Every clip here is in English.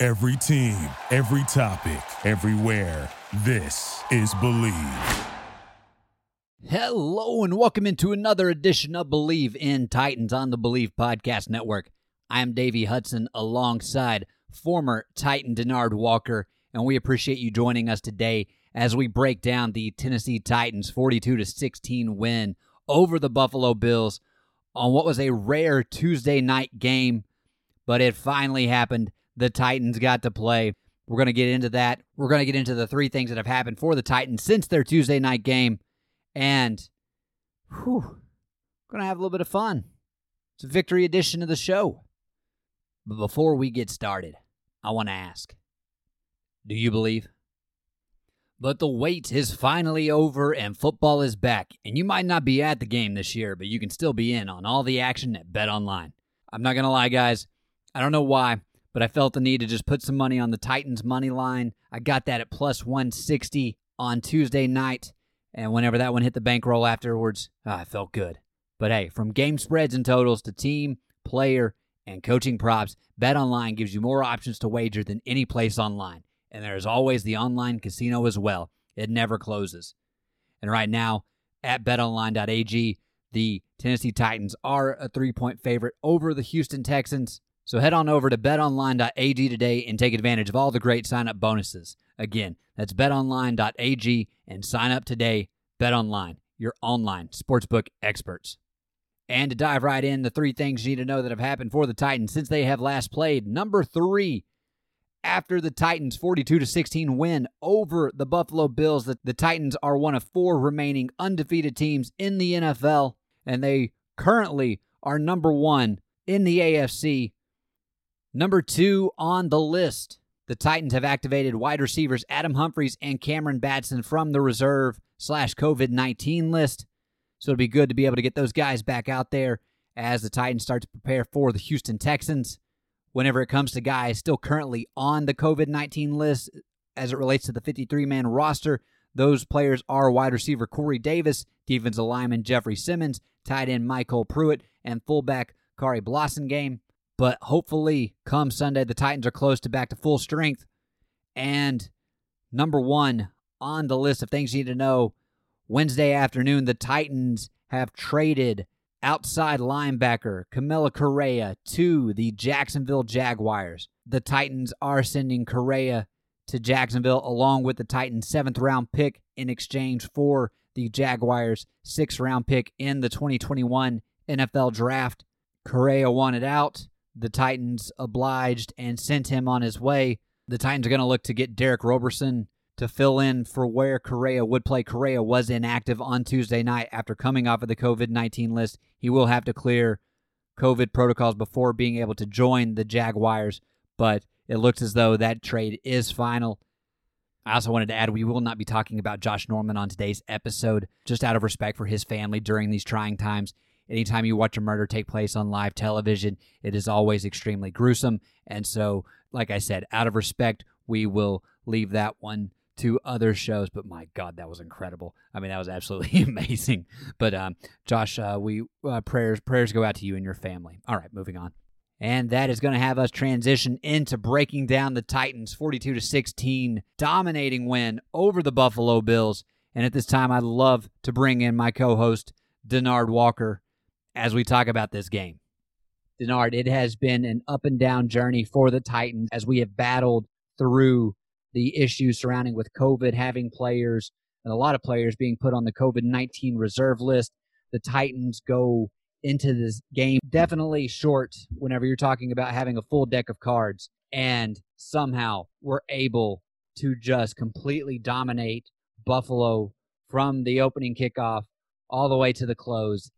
Every team, every topic, everywhere. This is Bleav. Hello, and welcome into another edition of Bleav in Titans on the Bleav Podcast Network. I am Davey Hudson alongside former Titan Denard Walker, and we appreciate you joining us today as we break down the Tennessee Titans 42 to 16 win over the Buffalo Bills on what was a rare Tuesday night game, but it finally happened. The Titans got to play. We're going to get into that. We're going to get into the three things that have happened for the Titans since their Tuesday night game. And whew, going to have a little bit of fun. It's a victory edition of the show. But before we get started, I want to ask Do you believe? But the wait is finally over and football is back. And you might not be at the game this year, but you can still be in on all the action at Bet Online. I'm not going to lie, guys. I don't know why, but I felt the need to just put some money on the Titans money line. I got that at plus 160 on Tuesday night. And whenever that one hit the bankroll afterwards, ah, I felt good. But hey, from game spreads and totals to team, player, and coaching props, BetOnline gives you more options to wager than any place online. And there is always the online casino as well. It never closes. And right now, at betonline.ag, the Tennessee Titans are a three point favorite over the Houston Texans. So head on over to betonline.ag today and take advantage of all the great sign up bonuses. Again, that's betonline.ag and sign up today. BetOnline, your online sportsbook experts. And to dive right in, the three things you need to know that have happened for the Titans since they have last played. Number three, after the Titans' 42 16 win over the Buffalo Bills, the, the Titans are one of four remaining undefeated teams in the NFL, and they currently are number one in the AFC. Number two on the list, the Titans have activated wide receivers Adam Humphries and Cameron Batson from the reserve slash COVID 19 list. So it'll be good to be able to get those guys back out there as the Titans start to prepare for the Houston Texans. Whenever it comes to guys still currently on the COVID 19 list as it relates to the 53 man roster, those players are wide receiver Corey Davis, defensive lineman Jeffrey Simmons, tight end MyCole Pruitt, and fullback Khari Blasingame. But hopefully, come Sunday, the Titans are close to back to full strength. And number one on the list of things you need to know Wednesday afternoon, the Titans have traded outside linebacker Kamalei Correa to the Jacksonville Jaguars. The Titans are sending Correa to Jacksonville along with the Titans' seventh round pick in exchange for the Jaguars' sixth round pick in the 2021 NFL draft. Correa wanted out. The Titans obliged and sent him on his way. The Titans are going to look to get Derick Roberson to fill in for where Correa would play. Correa was inactive on Tuesday night after coming off of the COVID 19 list. He will have to clear COVID protocols before being able to join the Jaguars, but it looks as though that trade is final. I also wanted to add we will not be talking about Josh Norman on today's episode, just out of respect for his family during these trying times. Anytime you watch a murder take place on live television, it is always extremely gruesome. And so, like I said, out of respect, we will leave that one to other shows, but my God, that was incredible. I mean, that was absolutely amazing. But um, Josh, uh, we uh, prayers prayers go out to you and your family. All right, moving on. And that is going to have us transition into breaking down the Titans 42 to 16 dominating win over the Buffalo Bills. And at this time, I'd love to bring in my co-host Denard Walker as we talk about this game. Denard, it has been an up and down journey for the Titans as we have battled through the issues surrounding with COVID, having players and a lot of players being put on the COVID 19 reserve list. The Titans go into this game definitely short whenever you're talking about having a full deck of cards, and somehow we're able to just completely dominate Buffalo from the opening kickoff all the way to the close.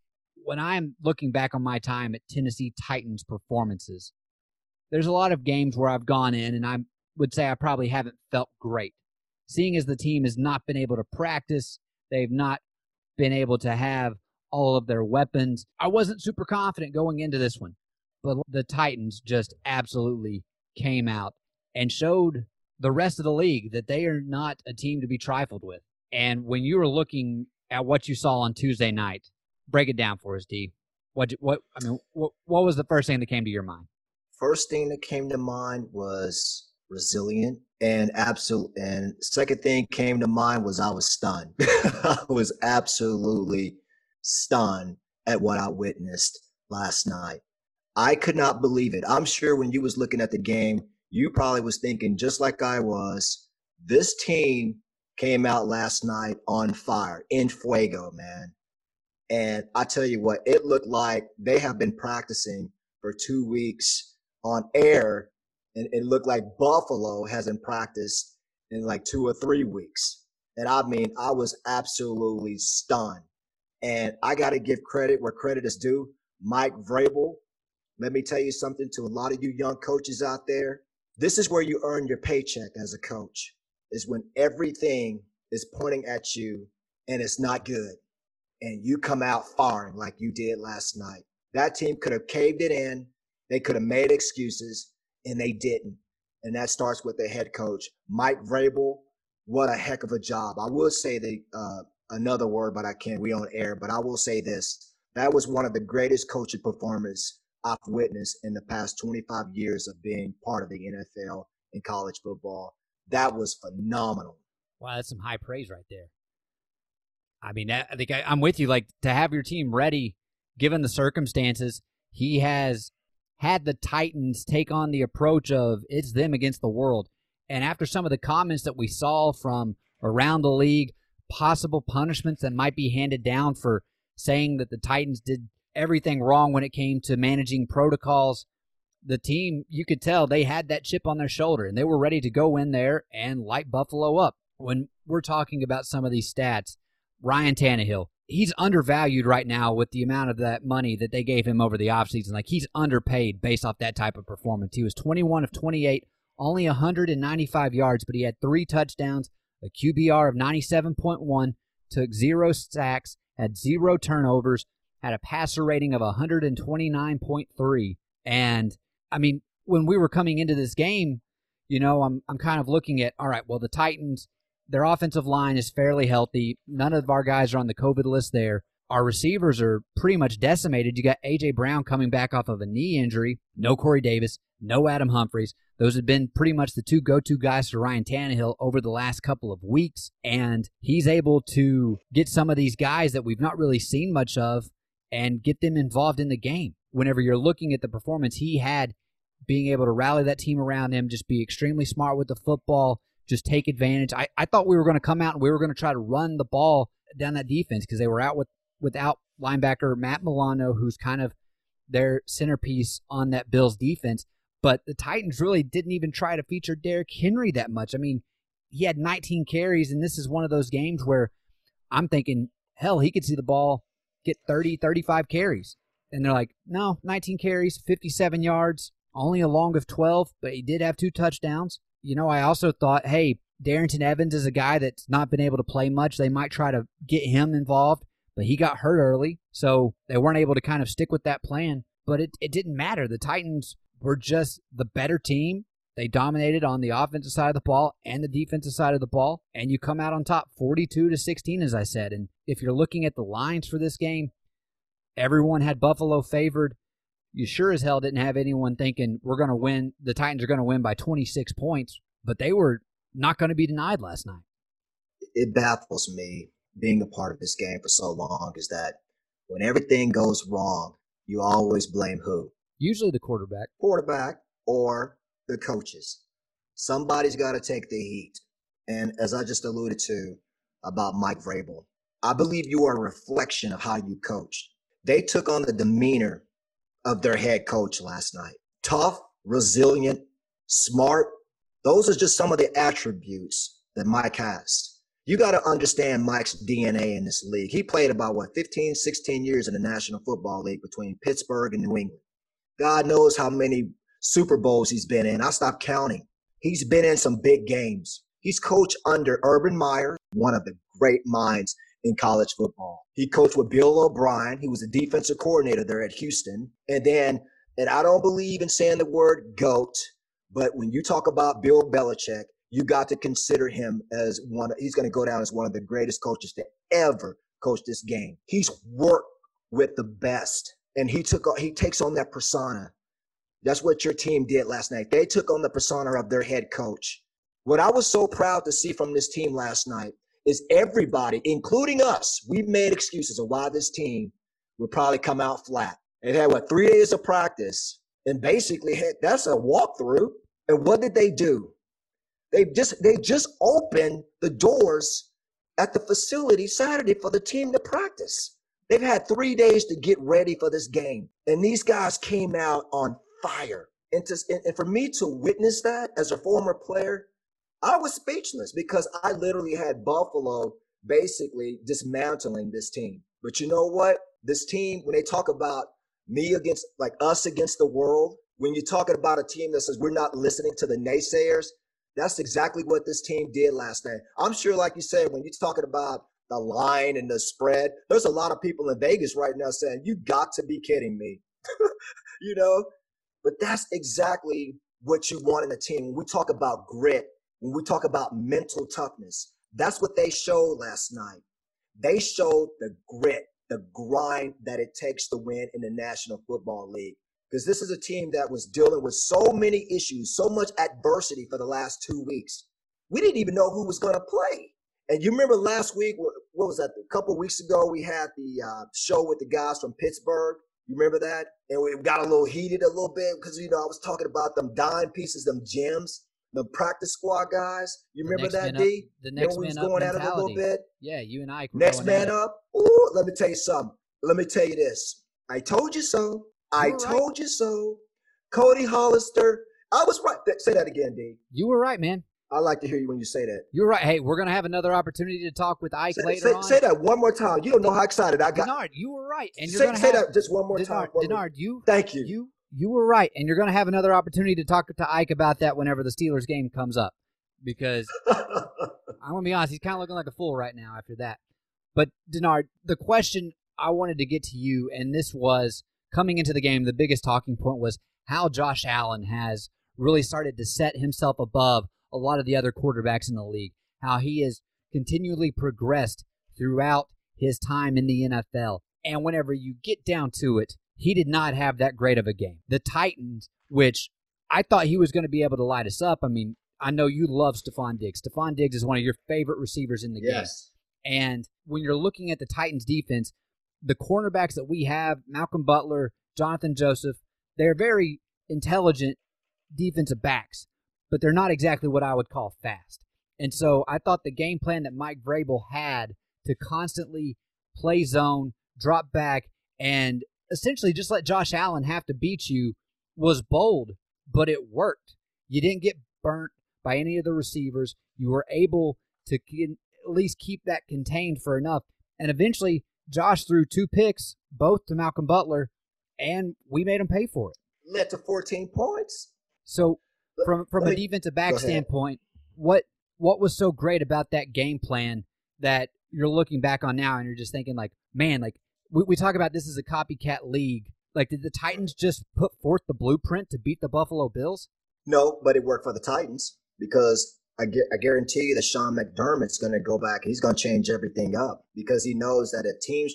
When I'm looking back on my time at Tennessee Titans performances, there's a lot of games where I've gone in and I would say I probably haven't felt great. Seeing as the team has not been able to practice, they've not been able to have all of their weapons. I wasn't super confident going into this one, but the Titans just absolutely came out and showed the rest of the league that they are not a team to be trifled with. And when you were looking at what you saw on Tuesday night, break it down for us, D. What what I mean, what what was the first thing that came to your mind? First thing that came to mind was resilient and absolute and second thing came to mind was I was stunned. I was absolutely stunned at what I witnessed last night. I could not believe it. I'm sure when you was looking at the game, you probably was thinking just like I was, this team came out last night on fire, in fuego, man. And I tell you what, it looked like they have been practicing for two weeks on air, and it looked like Buffalo hasn't practiced in like two or three weeks. And I mean, I was absolutely stunned. And I got to give credit where credit is due. Mike Vrabel, let me tell you something to a lot of you young coaches out there. This is where you earn your paycheck as a coach, is when everything is pointing at you and it's not good. And you come out firing like you did last night. That team could have caved it in. They could have made excuses and they didn't. And that starts with the head coach, Mike Vrabel. What a heck of a job. I will say the, uh, another word, but I can't. We on air, but I will say this. That was one of the greatest coaching performances I've witnessed in the past 25 years of being part of the NFL and college football. That was phenomenal. Wow, that's some high praise right there. I mean, I think I, I'm with you. Like to have your team ready, given the circumstances, he has had the Titans take on the approach of it's them against the world. And after some of the comments that we saw from around the league, possible punishments that might be handed down for saying that the Titans did everything wrong when it came to managing protocols. The team, you could tell they had that chip on their shoulder and they were ready to go in there and light Buffalo up. When we're talking about some of these stats, Ryan Tannehill, he's undervalued right now with the amount of that money that they gave him over the offseason. Like he's underpaid based off that type of performance. He was 21 of 28, only 195 yards, but he had three touchdowns, a QBR of 97.1, took zero sacks, had zero turnovers, had a passer rating of 129.3. And I mean, when we were coming into this game, you know, I'm I'm kind of looking at all right, well the Titans, their offensive line is fairly healthy. None of our guys are on the COVID list there. Our receivers are pretty much decimated. You got AJ Brown coming back off of a knee injury, no Corey Davis, no Adam Humphries. Those have been pretty much the two go to guys for Ryan Tannehill over the last couple of weeks. And he's able to get some of these guys that we've not really seen much of and get them involved in the game. Whenever you're looking at the performance he had, being able to rally that team around him, just be extremely smart with the football, just take advantage. I, I thought we were going to come out and we were going to try to run the ball down that defense because they were out with without linebacker Matt Milano, who's kind of their centerpiece on that Bills defense. But the Titans really didn't even try to feature Derrick Henry that much. I mean, he had 19 carries, and this is one of those games where I'm thinking, hell, he could see the ball get 30, 35 carries. And they're like, no, 19 carries, 57 yards, only a long of 12, but he did have two touchdowns. You know, I also thought, hey, Darrynton Evans is a guy that's not been able to play much. They might try to get him involved, but he got hurt early, so they weren't able to kind of stick with that plan. But it, it didn't matter. The Titans were just the better team. They dominated on the offensive side of the ball and the defensive side of the ball, and you come out on top 42 to 16, as I said. And if you're looking at the lines for this game, everyone had Buffalo favored. You sure as hell didn't have anyone thinking we're going to win. The Titans are going to win by 26 points, but they were not going to be denied last night. It baffles me being a part of this game for so long is that when everything goes wrong, you always blame who? Usually the quarterback. Quarterback or the coaches. Somebody's got to take the heat. And as I just alluded to about Mike Vrabel, I believe you are a reflection of how you coach. They took on the demeanor of their head coach last night. Tough, resilient, smart. Those are just some of the attributes that Mike has. You got to understand Mike's DNA in this league. He played about what 15, 16 years in the National Football League between Pittsburgh and New England. God knows how many Super Bowls he's been in. I stopped counting. He's been in some big games. He's coached under Urban Meyer, one of the great minds in college football. He coached with Bill O'Brien. He was a defensive coordinator there at Houston. And then, and I don't believe in saying the word GOAT, but when you talk about Bill Belichick, you got to consider him as one, he's going to go down as one of the greatest coaches to ever coach this game. He's worked with the best and he took, he takes on that persona. That's what your team did last night. They took on the persona of their head coach. What I was so proud to see from this team last night is everybody, including us, we made excuses of why this team would probably come out flat. It had what three days of practice and basically that's a walkthrough. And what did they do? They just they just opened the doors at the facility Saturday for the team to practice. They've had three days to get ready for this game. And these guys came out on fire. And, to, and for me to witness that as a former player, I was speechless because I literally had Buffalo basically dismantling this team. But you know what? This team, when they talk about me against, like us against the world, when you're talking about a team that says we're not listening to the naysayers, that's exactly what this team did last night. I'm sure, like you said, when you're talking about the line and the spread, there's a lot of people in Vegas right now saying, You got to be kidding me. you know? But that's exactly what you want in a team. When we talk about grit, when we talk about mental toughness, that's what they showed last night. They showed the grit, the grind that it takes to win in the National Football League. Because this is a team that was dealing with so many issues, so much adversity for the last two weeks. We didn't even know who was going to play. And you remember last week, what, was that? A couple weeks ago, we had the uh, show with the guys from Pittsburgh. You remember that? And we got a little heated a little bit because, you know, I was talking about them dime pieces, them gems the practice squad guys. You remember that, D? the next you know, man going mentality. at it a little bit. Yeah, you and I. Next man up. Ooh, let me tell you something. Let me tell you this. I told you so. I told you so. Cody Hollister. I was right. Say that again, D. You were right, man. I like to hear you when you say that. You're right. Hey, we're gonna have another opportunity to talk with Ike say, later say, on. Say that one more time. You don't know how excited I got. Denard, you were right, and you're say, gonna say have, that just one more Denard, time. Denard, you. Thank you. You you were right, and you're gonna have another opportunity to talk to Ike about that whenever the Steelers game comes up, because I'm gonna be honest, he's kind of looking like a fool right now after that. But Denard, the question I wanted to get to you, and this was coming into the game, the biggest talking point was how Josh Allen has really started to set himself above a lot of the other quarterbacks in the league. How he has continually progressed throughout his time in the NFL. And whenever you get down to it, he did not have that great of a game. The Titans, which I thought he was going to be able to light us up. I mean, I know you love Stefon Diggs. Stefon Diggs is one of your favorite receivers in the yes. game. And when you're looking at the Titans defense, the cornerbacks that we have, Malcolm Butler, Jonathan Joseph, they're very intelligent defensive backs but they're not exactly what I would call fast. And so I thought the game plan that Mike Vrabel had to constantly play zone, drop back, and essentially just let Josh Allen have to beat you was bold, but it worked. You didn't get burnt by any of the receivers. You were able to at least keep that contained for enough. And eventually, Josh threw two picks, both to Malcolm Butler, and we made him pay for it. Led to 14 points. So from from a defensive back standpoint, what what was so great about that game plan that you're looking back on now and you're just thinking like, man, like we, we talk about this as a copycat league. Like, did the Titans just put forth the blueprint to beat the Buffalo Bills? No, but it worked for the Titans because I, I guarantee you that Sean McDermott's going to go back. He's going to change everything up because he knows that if teams,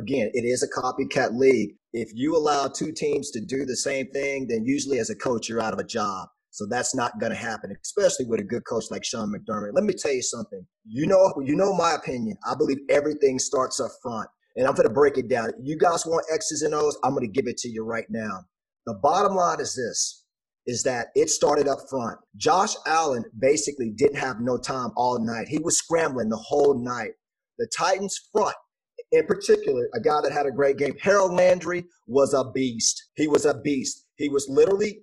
again, it is a copycat league. If you allow two teams to do the same thing, then usually as a coach, you're out of a job. So that's not going to happen, especially with a good coach like Sean McDermott. Let me tell you something. You know, you know my opinion. I believe everything starts up front. And I'm going to break it down. You guys want X's and O's? I'm going to give it to you right now. The bottom line is this is that it started up front. Josh Allen basically didn't have no time all night. He was scrambling the whole night. The Titans front, in particular, a guy that had a great game, Harold Landry was a beast. He was a beast. He was literally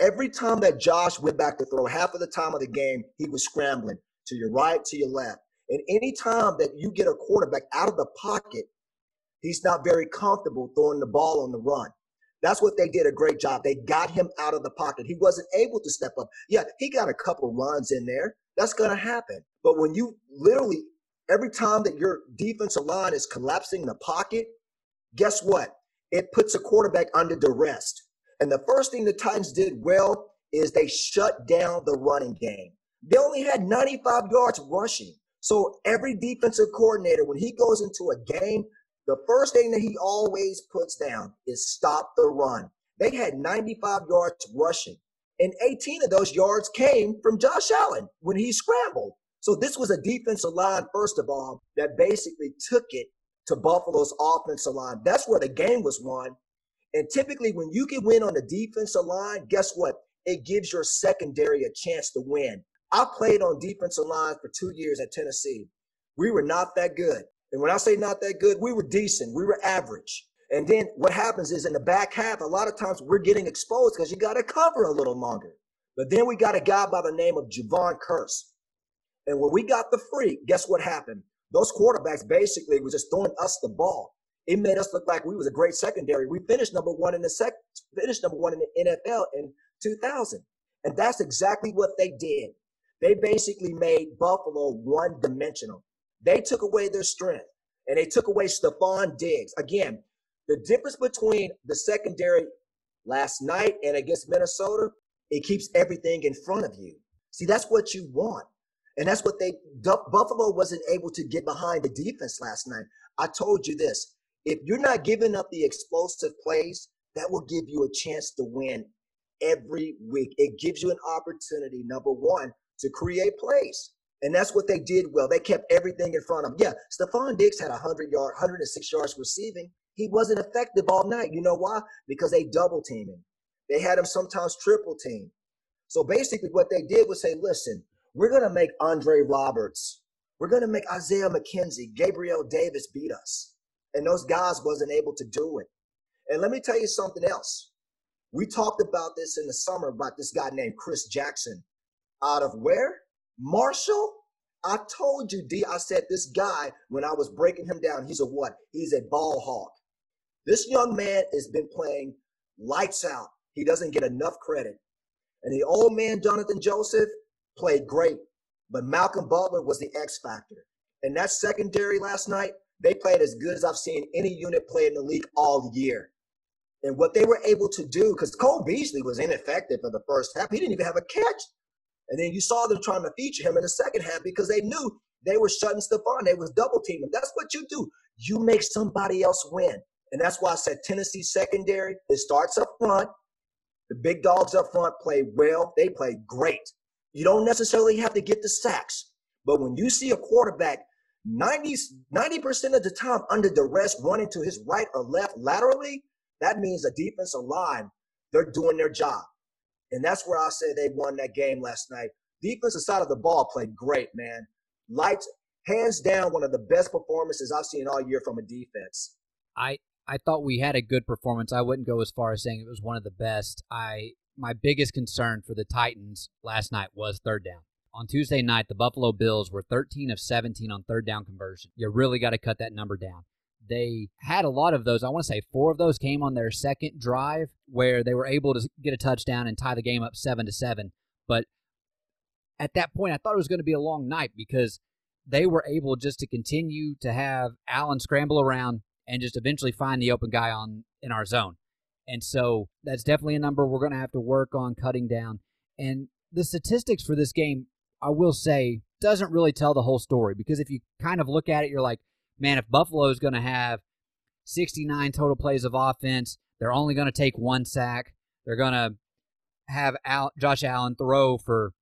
Every time that Josh went back to throw, half of the time of the game, he was scrambling to your right, to your left. And any time that you get a quarterback out of the pocket, he's not very comfortable throwing the ball on the run. That's what they did a great job. They got him out of the pocket. He wasn't able to step up. Yeah, he got a couple runs in there. That's going to happen. But when you literally, every time that your defensive line is collapsing in the pocket, guess what? It puts a quarterback under duress. And the first thing the Titans did well is they shut down the running game. They only had 95 yards rushing. So every defensive coordinator, when he goes into a game, the first thing that he always puts down is stop the run. They had 95 yards rushing, and 18 of those yards came from Josh Allen when he scrambled. So this was a defensive line, first of all, that basically took it to Buffalo's offensive line. That's where the game was won. And typically, when you can win on the defensive line, guess what? It gives your secondary a chance to win. I played on defensive lines for two years at Tennessee. We were not that good. And when I say not that good, we were decent. We were average. And then what happens is in the back half, a lot of times we're getting exposed because you got to cover a little longer. But then we got a guy by the name of Jevon Kearse. And when we got the free, guess what happened? Those quarterbacks basically was just throwing us the ball. It made us look like we was a great secondary. We finished number one in the sec, finished number one in the NFL in 2000. And that's exactly what they did. They basically made Buffalo one dimensional. They took away their strength and they took away Stefon Diggs. Again, the difference between the secondary last night and against Minnesota, it keeps everything in front of you. See, that's what you want. And that's what they, Buffalo wasn't able to get behind the defense last night. I told you this if you're not giving up the explosive plays, that will give you a chance to win every week. It gives you an opportunity, number one, to create plays. And that's what they did well. They kept everything in front of them. Yeah, Stefon Diggs had 100 yard, 106 yards receiving. He wasn't effective all night. You know why? Because they double team him. They had him sometimes triple team. So basically, what they did was say, listen, we're going to make Andre Roberts, we're going to make Isaiah McKenzie, Gabriel Davis beat us. And those guys wasn't able to do it. And let me tell you something else. We talked about this in the summer about this guy named Chris Jackson out of where? Marshall? I told you, D, I said this guy, when I was breaking him down, he's a what? He's a ball hawk. This young man has been playing lights out. He doesn't get enough credit. And the old man, Jonathan Joseph, played great. But Malcolm Butler was the X factor. And that secondary last night, they played as good as I've seen any unit play in the league all year. And what they were able to do, because Cole Beasley was ineffective for the first half, he didn't even have a catch. And then you saw them trying to feature him in the second half because they knew they were shutting Stefon. They was double teaming. That's what you do. You make somebody else win. And that's why I said Tennessee secondary, it starts up front. The big dogs up front play well. They play great. You don't necessarily have to get the sacks. But when you see a quarterback 90, 90% of the time under duress running to his right or left laterally, that means the defensive line, they're doing their job. And that's where I say they won that game last night. Defensive side of the ball played great, man. Lights, hands down, one of the best performances I've seen all year from a defense. I I thought we had a good performance. I wouldn't go as far as saying it was one of the best. I my biggest concern for the Titans last night was third down. On Tuesday night, the Buffalo Bills were 13 of 17 on third down conversion. You really got to cut that number down they had a lot of those. I want to say four of those came on their second drive where they were able to get a touchdown and tie the game up seven to seven. But at that point, I thought it was going to be a long night because they were able just to continue to have Allen scramble around and just eventually find the open guy on in our zone. And so that's definitely a number we're going to have to work on cutting down. And the statistics for this game, I will say, doesn't really tell the whole story because if you kind of look at it, you're like, man, if Buffalo is going to have 69 total plays of offense, they're only going to take one sack. They're going to have Al- Josh Allen throw for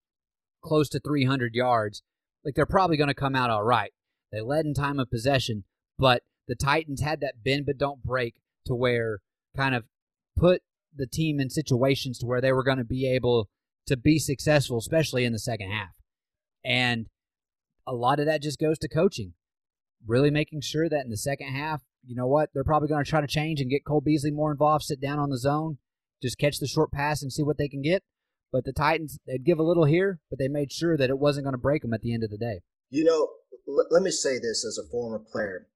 close to 300 yards. Like they're probably going to come out all right. They led in time of possession, but the Titans had that bend but don't break to where kind of put the team in situations to where they were going to be able to be successful, especially in the second half. And a lot of that just goes to coaching really making sure that in the second half, you know what, they're probably going to try to change and get Cole Beasley more involved, sit down on the zone, just catch the short pass and see what they can get. But the Titans, they'd give a little here, but they made sure that it wasn't going to break them at the end of the day. You know, l- let me say this as a former player,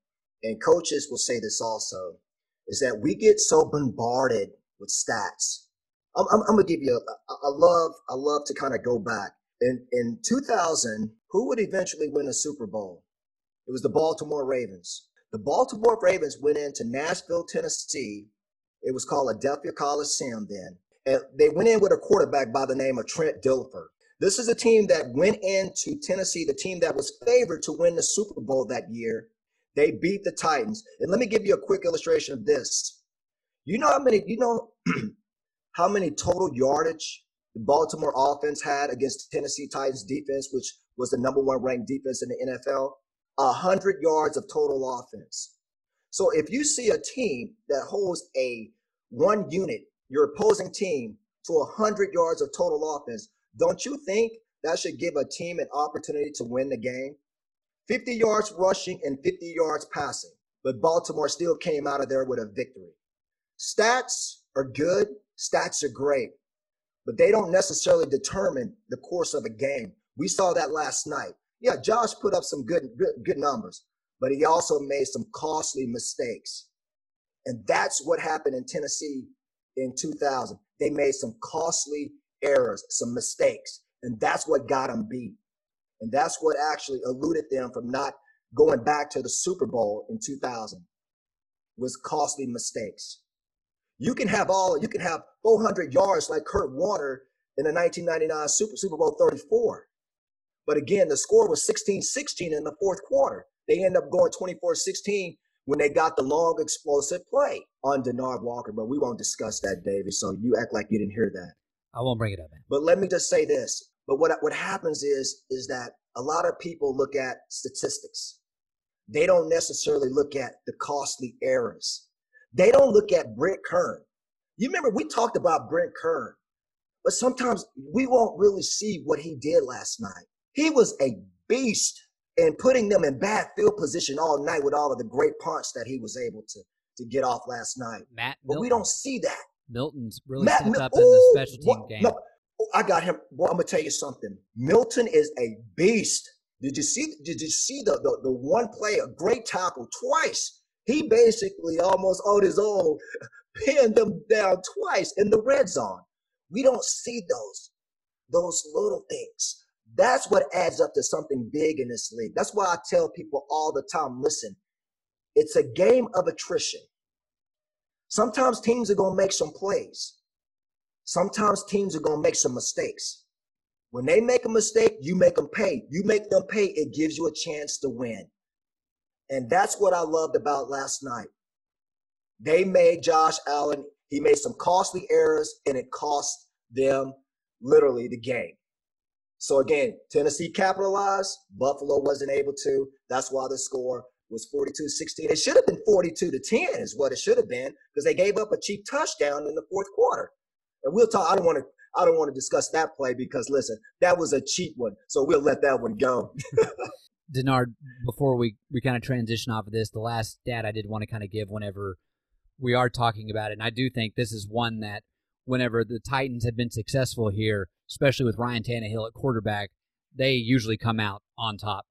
and coaches will say this also, is that we get so bombarded with stats. I'm, I'm, I'm gonna give you. A, I love. I love to kind of go back. In in 2000, who would eventually win a Super Bowl? It was the Baltimore Ravens. The Baltimore Ravens went into Nashville, Tennessee. It was called Adelphia Coliseum then. And they went in with a quarterback by the name of Trent Dilfer. This is a team that went into Tennessee, the team that was favored to win the Super Bowl that year. They beat the Titans. And let me give you a quick illustration of this. You know how many, you know how many total yardage the Baltimore offense had against Tennessee Titans defense, which was the number one ranked defense in the NFL? A hundred yards of total offense. So if you see a team that holds a one unit, your opposing team, to a hundred yards of total offense, don't you think that should give a team an opportunity to win the game? 50 yards rushing and 50 yards passing, but Baltimore still came out of there with a victory. Stats are good, stats are great, but they don't necessarily determine the course of a game. We saw that last night. Yeah, Josh put up some good, good, good numbers, but he also made some costly mistakes. And that's what happened in Tennessee in 2000. They made some costly errors, some mistakes, and that's what got them beat. And that's what actually eluded them from not going back to the Super Bowl in 2000 was costly mistakes. You can have all, you can have 400 yards like Kurt Warner in the 1999 Super, Super Bowl 34. But again, the score was 16 16 in the fourth quarter. They end up going 24 16 when they got the long explosive play on Denard Walker. But we won't discuss that, David. So you act like you didn't hear that. I won't bring it up, man. But let me just say this. But what what happens is is that a lot of people look at statistics. They don't necessarily look at the costly errors. They don't look at Brett Kern. You remember we talked about Brett Kern, but sometimes we won't really see what he did last night. He was a beast and putting them in bad field position all night with all of the great punts that he was able to to get off last night. Matt, but we don't see that. Milton's really Matt, stepped up Ooh, in the special team what, game. No, I got him. Well, I'm gonna tell you something. Milton is a beast. Did you see? Did you see the the, the one play? A great tackle twice. He basically almost on his own pinned them down twice in the red zone. We don't see those those little things. That's what adds up to something big in this league. That's why I tell people all the time. Listen, it's a game of attrition. Sometimes teams are going to make some plays. Sometimes teams are going to make some mistakes. When they make a mistake, you make them pay. You make them pay, it gives you a chance to win. And that's what I loved about last night. They made Josh Allen, he made some costly errors, and it cost them literally the game. So again, Tennessee capitalized, Buffalo wasn't able to. That's why the score was 42 16. It should have been 42 to 10, is what it should have been, because they gave up a cheap touchdown in the fourth quarter. And we'll talk, I don't want to. I don't want to discuss that play because listen, that was a cheap one. So we'll let that one go. Denard, before we, we kind of transition off of this, the last stat I did want to kind of give whenever we are talking about it, and I do think this is one that whenever the Titans have been successful here, especially with Ryan Tannehill at quarterback, they usually come out on top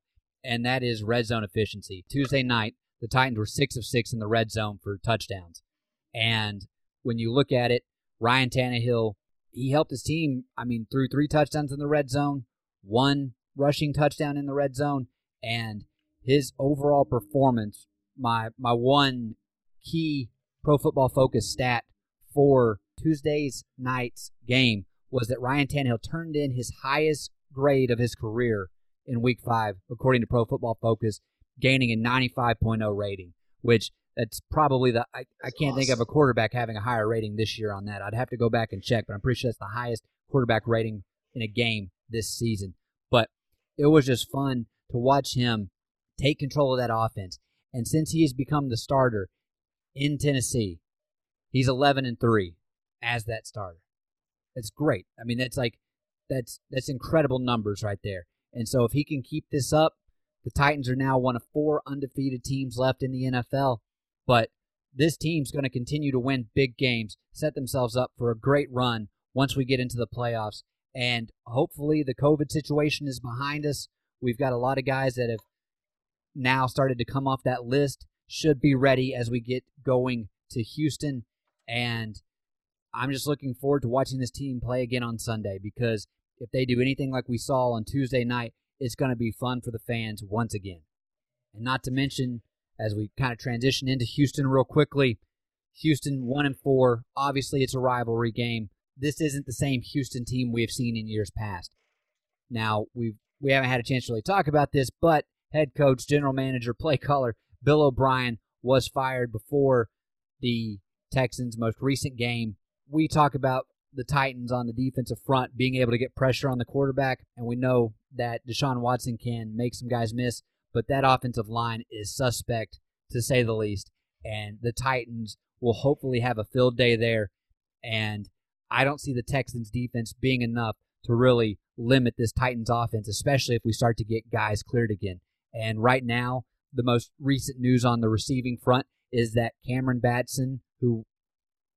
and that is red zone efficiency. Tuesday night, the Titans were six of six in the red zone for touchdowns. And when you look at it, Ryan Tannehill, he helped his team, I mean, threw three touchdowns in the red zone, one rushing touchdown in the red zone, and his overall performance, my my one key pro football focus stat for Tuesday's night's game was that Ryan Tannehill turned in his highest grade of his career in week five, according to Pro Football Focus, gaining a 95.0 rating, which that's probably the I, I can't awesome. think of a quarterback having a higher rating this year on that. I'd have to go back and check, but I'm pretty sure that's the highest quarterback rating in a game this season. But it was just fun to watch him take control of that offense. And since he has become the starter in Tennessee, he's 11 and 3 as that starter. That's great. I mean, that's like that's that's incredible numbers right there. And so if he can keep this up, the Titans are now one of four undefeated teams left in the NFL. But this team's going to continue to win big games, set themselves up for a great run once we get into the playoffs. And hopefully the COVID situation is behind us. We've got a lot of guys that have now started to come off that list, should be ready as we get going to Houston. And I'm just looking forward to watching this team play again on Sunday because if they do anything like we saw on Tuesday night, it's going to be fun for the fans once again. And not to mention, as we kind of transition into Houston real quickly, Houston one and four. Obviously, it's a rivalry game. This isn't the same Houston team we have seen in years past. Now we've we haven't had a chance to really talk about this, but head coach, general manager, play caller Bill O'Brien was fired before the Texans' most recent game. We talk about the Titans on the defensive front being able to get pressure on the quarterback, and we know that Deshaun Watson can make some guys miss, but that offensive line is suspect to say the least. And the Titans will hopefully have a field day there. And I don't see the Texans defense being enough to really limit this Titans offense, especially if we start to get guys cleared again. And right now, the most recent news on the receiving front is that Cameron Batson, who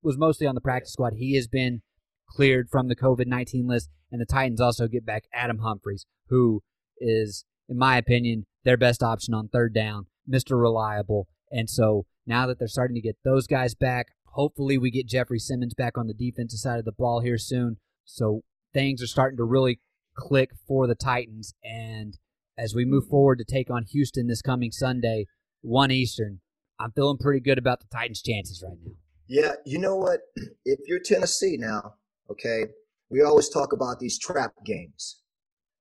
was mostly on the practice squad, he has been cleared from the COVID 19 list. And the Titans also get back Adam Humphries, who is, in my opinion, their best option on third down, Mr. Reliable. And so now that they're starting to get those guys back, hopefully we get Jeffrey Simmons back on the defensive side of the ball here soon. So things are starting to really click for the Titans. And as we move forward to take on Houston this coming Sunday, 1 Eastern, I'm feeling pretty good about the Titans' chances right now. Yeah, you know what? If you're Tennessee now, okay, we always talk about these trap games.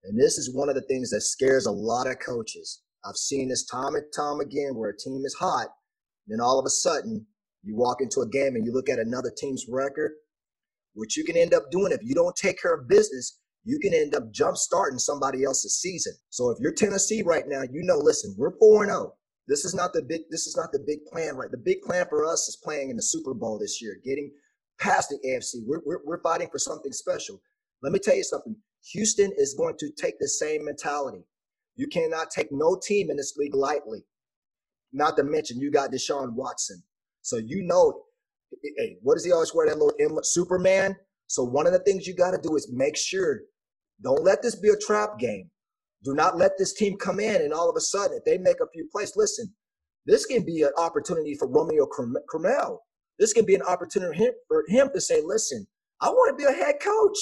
And this is one of the things that scares a lot of coaches. I've seen this time and time again where a team is hot, then all of a sudden you walk into a game and you look at another team's record. What you can end up doing if you don't take care of business, you can end up jump starting somebody else's season. So if you're Tennessee right now, you know, listen, we're 4 0. This is not the big this is not the big plan, right? The big plan for us is playing in the Super Bowl this year, getting past the AFC. We're, we're, we're fighting for something special. Let me tell you something. Houston is going to take the same mentality. You cannot take no team in this league lightly. Not to mention you got Deshaun Watson. So you know, hey, what does he always wear that little Superman? So one of the things you got to do is make sure don't let this be a trap game. Do not let this team come in and all of a sudden, if they make a few plays, listen, this can be an opportunity for Romeo Crennel. This can be an opportunity for him to say, listen, I want to be a head coach.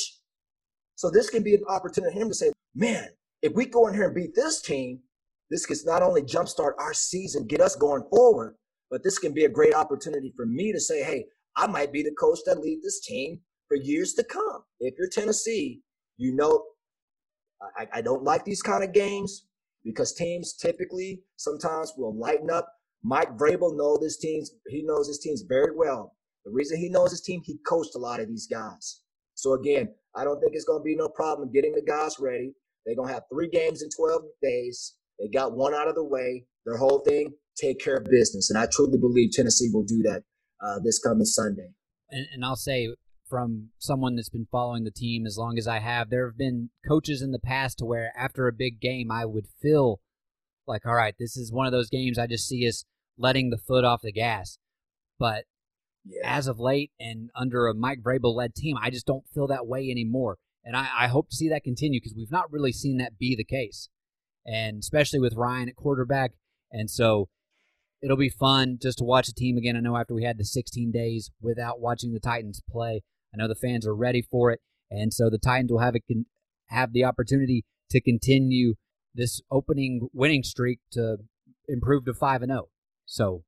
So this can be an opportunity for him to say, man, if we go in here and beat this team, this can not only jumpstart our season, get us going forward, but this can be a great opportunity for me to say, hey, I might be the coach that lead this team for years to come. If you're Tennessee, you know, I, I don't like these kind of games because teams typically sometimes will lighten up. Mike Vrabel knows this teams. He knows his teams very well. The reason he knows his team, he coached a lot of these guys. So again, I don't think it's going to be no problem getting the guys ready. They're going to have three games in 12 days. They got one out of the way. Their whole thing, take care of business. And I truly believe Tennessee will do that uh, this coming Sunday. And, and I'll say, from someone that's been following the team as long as I have. There have been coaches in the past to where after a big game, I would feel like, all right, this is one of those games I just see us letting the foot off the gas. But yeah. as of late and under a Mike Vrabel led team, I just don't feel that way anymore. And I, I hope to see that continue because we've not really seen that be the case. And especially with Ryan at quarterback. And so it'll be fun just to watch the team again. I know after we had the 16 days without watching the Titans play, I know the fans are ready for it, and so the Titans will have a con- have the opportunity to continue this opening winning streak to improve to five and zero. Oh. So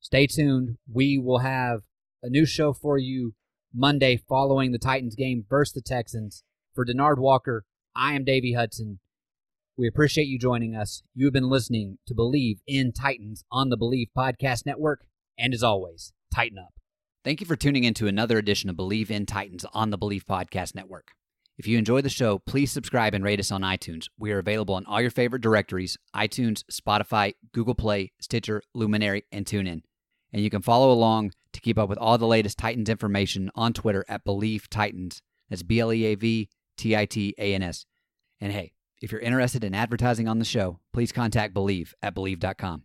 stay tuned. We will have a new show for you Monday following the Titans game versus the Texans. For Denard Walker, I am Davey Hudson. We appreciate you joining us. You have been listening to Bleav in Titans on the Bleav Podcast Network. And as always, tighten up. Thank you for tuning in to another edition of Bleav in Titans on the Bleav Podcast Network. If you enjoy the show, please subscribe and rate us on iTunes. We are available on all your favorite directories iTunes, Spotify, Google Play, Stitcher, Luminary, and TuneIn. And you can follow along to keep up with all the latest Titans information on Twitter at Bleav Titans. That's B L E A V T I T A N S. And hey, if you're interested in advertising on the show, please contact Bleav at Bleav.com.